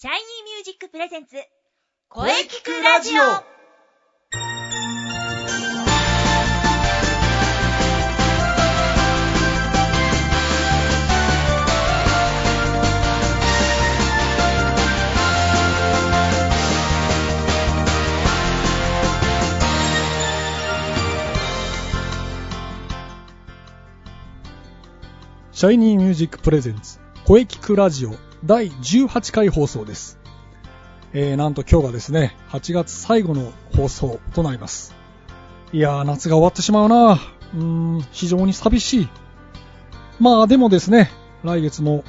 シャイニーミュージックプレゼンツ声聞くラジオ。シャイニーミュージックプレゼンツ声キクラジオ第18回放送です。えー、なんと今日がですね、8月最後の放送となります。いやー、夏が終わってしまうなうーん、非常に寂しい。まあでもですね、来月も、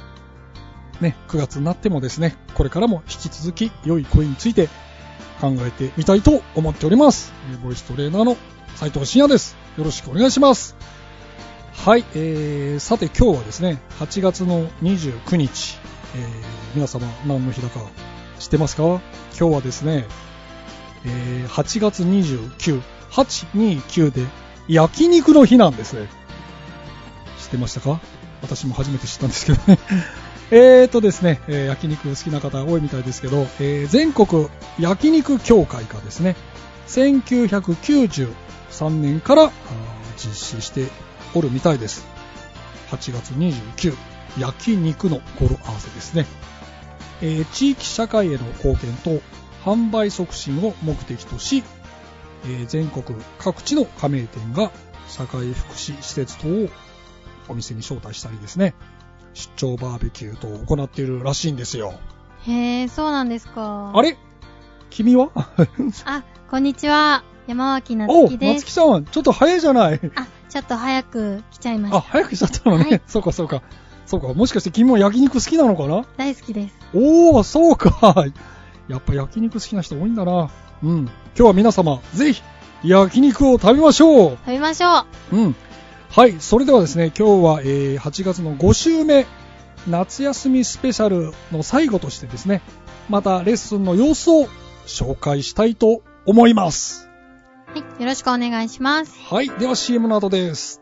ね、9月になってもですね、これからも引き続き良い声について考えてみたいと思っております。ボイストレーナーの斉藤慎也です。よろしくお願いします。はい、えー、さて今日はですね、8月の29日、えー、皆様何の日だか知ってますか？今日はですね、えー、8月29、829で焼肉の日なんですね。知ってましたか？私も初めて知ったんですけどね。えーとですね、えー焼肉好きな方多いみたいですけど、えー全国焼肉協会がですね、1993年から実施しておるみたいです。8月29、焼肉の語呂合わせですね。えー地域社会への貢献と販売促進を目的とし、えー全国各地の加盟店が社会福祉施設等をお店に招待したりですね、出張バーベキュー等を行っているらしいんですよ。へえ、そうなんですか。あれ？君は？あ、こんにちは。山脇なおつきです。夏木さん、ちょっと早いじゃない。あ、ちょっと早く来ちゃいましあ、た。早くしちゃったのね。はいそうかそうか。そうか。もしかして君も焼肉好きなのかな？大好きです。おー、そうか。やっぱ焼肉好きな人多いんだな。うん。今日は皆様、ぜひ、焼肉を食べましょう。食べましょう。うん。はい。それではですね、今日は、えー8月の5週目、夏休みスペシャルの最後としてですね、またレッスンの様子を紹介したいと思います。はい、よろしくお願いします。はい。では CM の後です。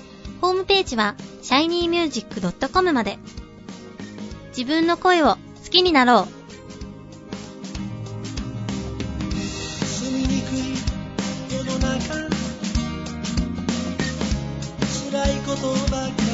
ホームページは shinymusic.com まで。自分の声を好きになろう。住みにくい世の中。辛いことばかり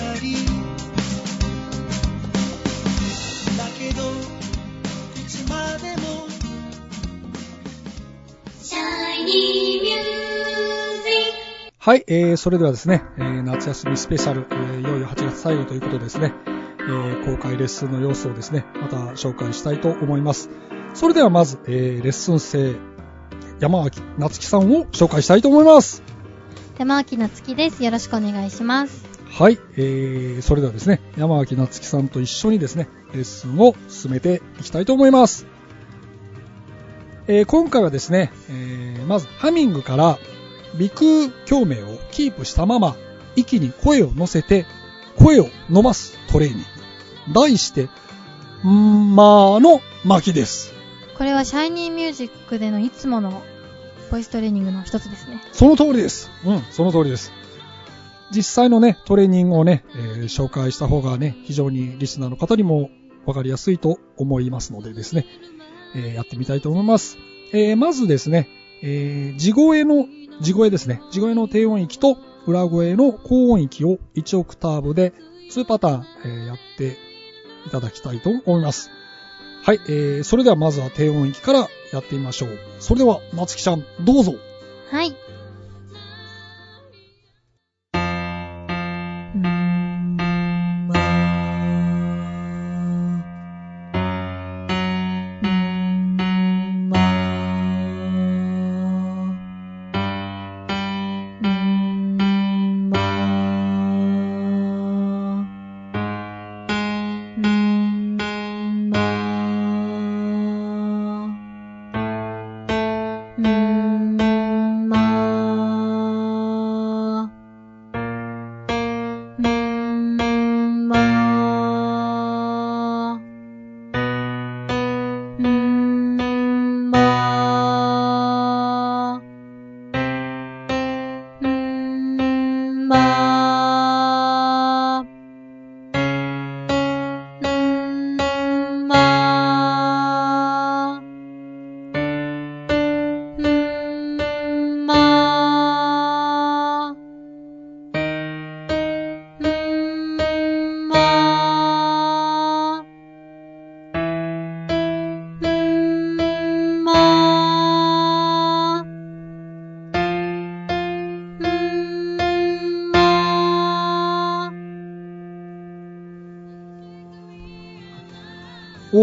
はい、えー、それではですね、えー夏休みスペシャル、えーいよいよ8月最後ということでですね、えー公開レッスンの様子をですね、また紹介したいと思います。それではまず、えーレッスン生、山脇夏樹さんを紹介したいと思います。山脇なつきです。よろしくお願いします。はい、えー、それではですね、山脇夏樹さんと一緒にですね、レッスンを進めていきたいと思います。えー今回はですね、えーまずハミングから鼻腔共鳴をキープしたまま、息に声を乗せて、声を伸ばすトレーニング。題して、んーまーの巻きです。これはシャイニーミュージックでのいつものボイストレーニングの一つですね。その通りです。うん、その通りです。実際のね、トレーニングをね、えー紹介した方がね、非常にリスナーの方にもわかりやすいと思いますのでですね、えーやってみたいと思います。えーまずですね、えー地声の、地声ですね、地声の低音域と裏声の高音域を1オクターブで2パターン、えーやっていただきたいと思います。はい、えー、それではまずは低音域からやってみましょう。それでは、松木ちゃん、どうぞ。はい。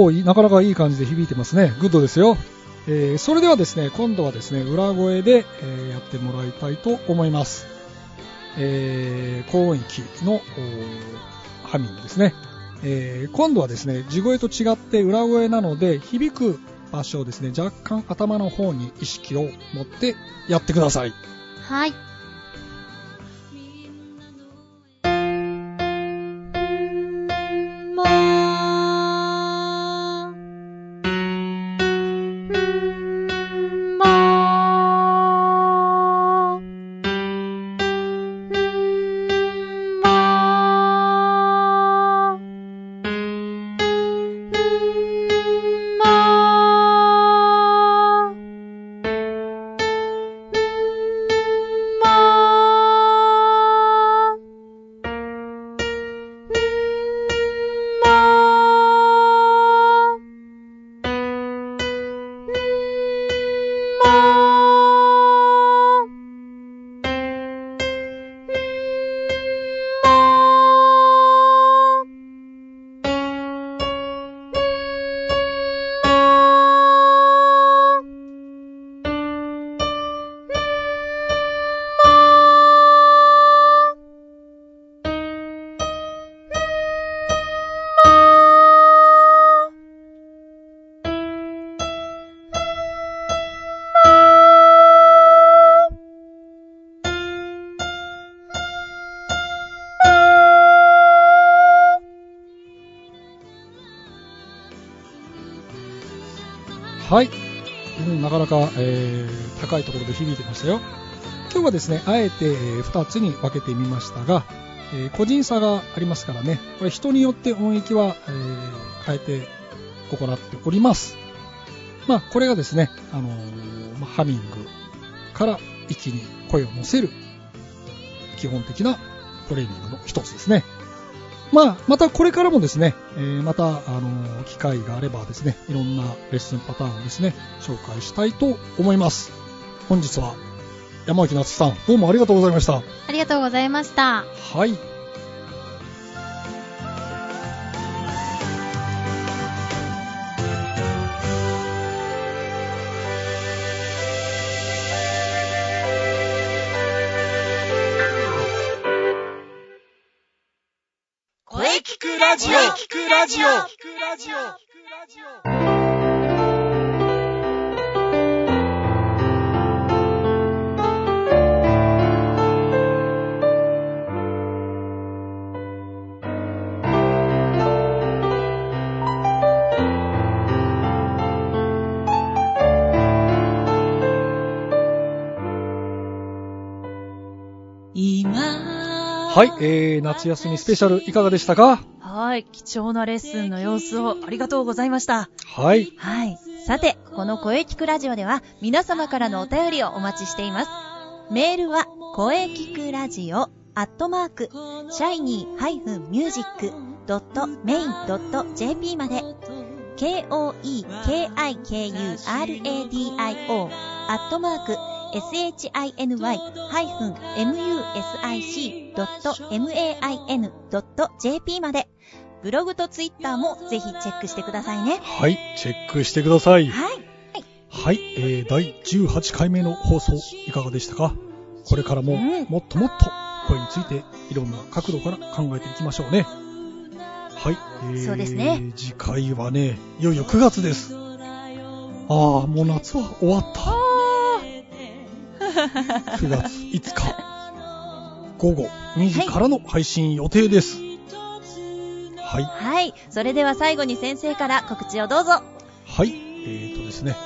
おなかなかいい感じで響いてますね。グッドですよ。えーそれではですね、今度はですね、裏声で、えーやってもらいたいと思います。えー高音域のハミングですね。えー今度はですね、地声と違って裏声なので、響く場所をですね、若干頭の方に意識を持ってやってください。はい。はい。うんなかなか、えー高いところで響いてましたよ。今日はですね、あえて、2つに分けてみましたが、えー個人差がありますからね、これ人によって音域は、えー変えて行っております。まあ、これがですね、あのまあハミングから息に声を乗せる基本的なトレーニングの一つですね。まあ、またこれからもですね、えーまた、あのー機会があればですね、いろんなレッスンパターンをですね、紹介したいと思います。本日は山脇夏樹さん、どうもありがとうございました。ありがとうございました。はい。聞くラジオ。聞くラジオ。聞くラジオ。はい、えー、夏休みスペシャルいかがでしたか？はい。貴重なレッスンの様子をありがとうございました。はい。はい。さて、この声聞くラジオでは皆様からのお便りをお待ちしています。メールは声聞くラジオアットマーク、シャイニー -music.main.jp まで、k-o-e-k-i-k-u-r-a-d-i-o アットマーク、shiny-music.main.jp まで、ブログとツイッターもぜひチェックしてくださいね。はい、チェックしてください。はい。はい、えー、第18回目の放送いかがでしたか？これからもうんもっともっと声についていろんな角度から考えていきましょうね。はい、えー、そうですね。次回はね、いよいよ9月です。ああ、もう夏は終わった。9月5日、午後2時からの配信予定です。はい、はい。それでは最後に先生から告知をどうぞ。はい、えーとですね、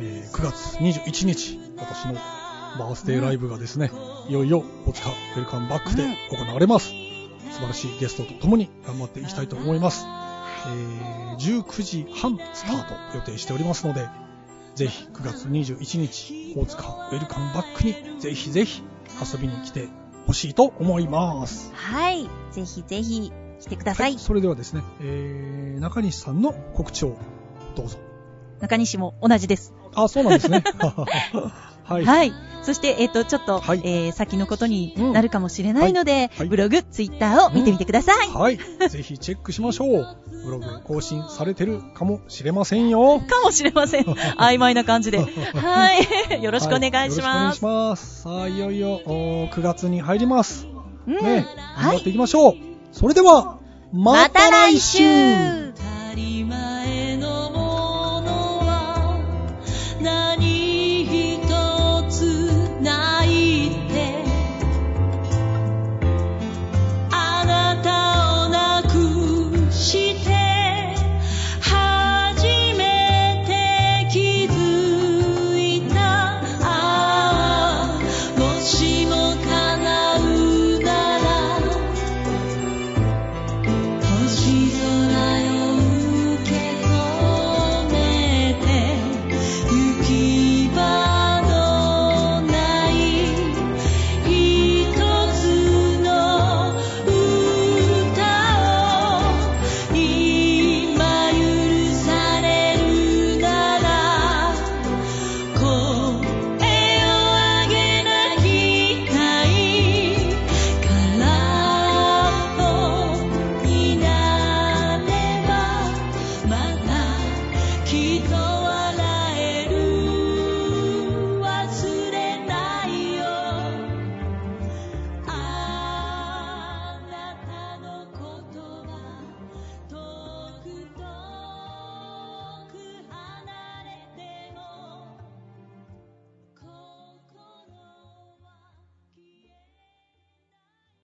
えー9月21日、私のバースデーライブがですね、いよいよ大塚ウェルカムバックで行われます。素晴らしいゲストと共に頑張っていきたいと思います。えー19時半スタート予定しておりますので、ぜひ9月21日、大塚ウェルカムバックにぜひぜひ遊びに来てほしいと思います。はい。ぜひぜひ来てください。それではですね、えー中西さんの告知をどうぞ。中西も同じです。あ、そうなんですね。はい。はい。そして、えっ、と、ちょっと、はいえー先のことになるかもしれないので、はいはいブログ、ツイッターを見てみてください。はい。ぜひチェックしましょう。ブログ更新されてるかもしれませんよ。かもしれません。曖昧な感じで。はい。よろしくお願いします。はいよろしくお願いします。さあ、いよいよお9月に入ります。うんね、頑はい張っていきましょう。それでは、ままたた来来週きっと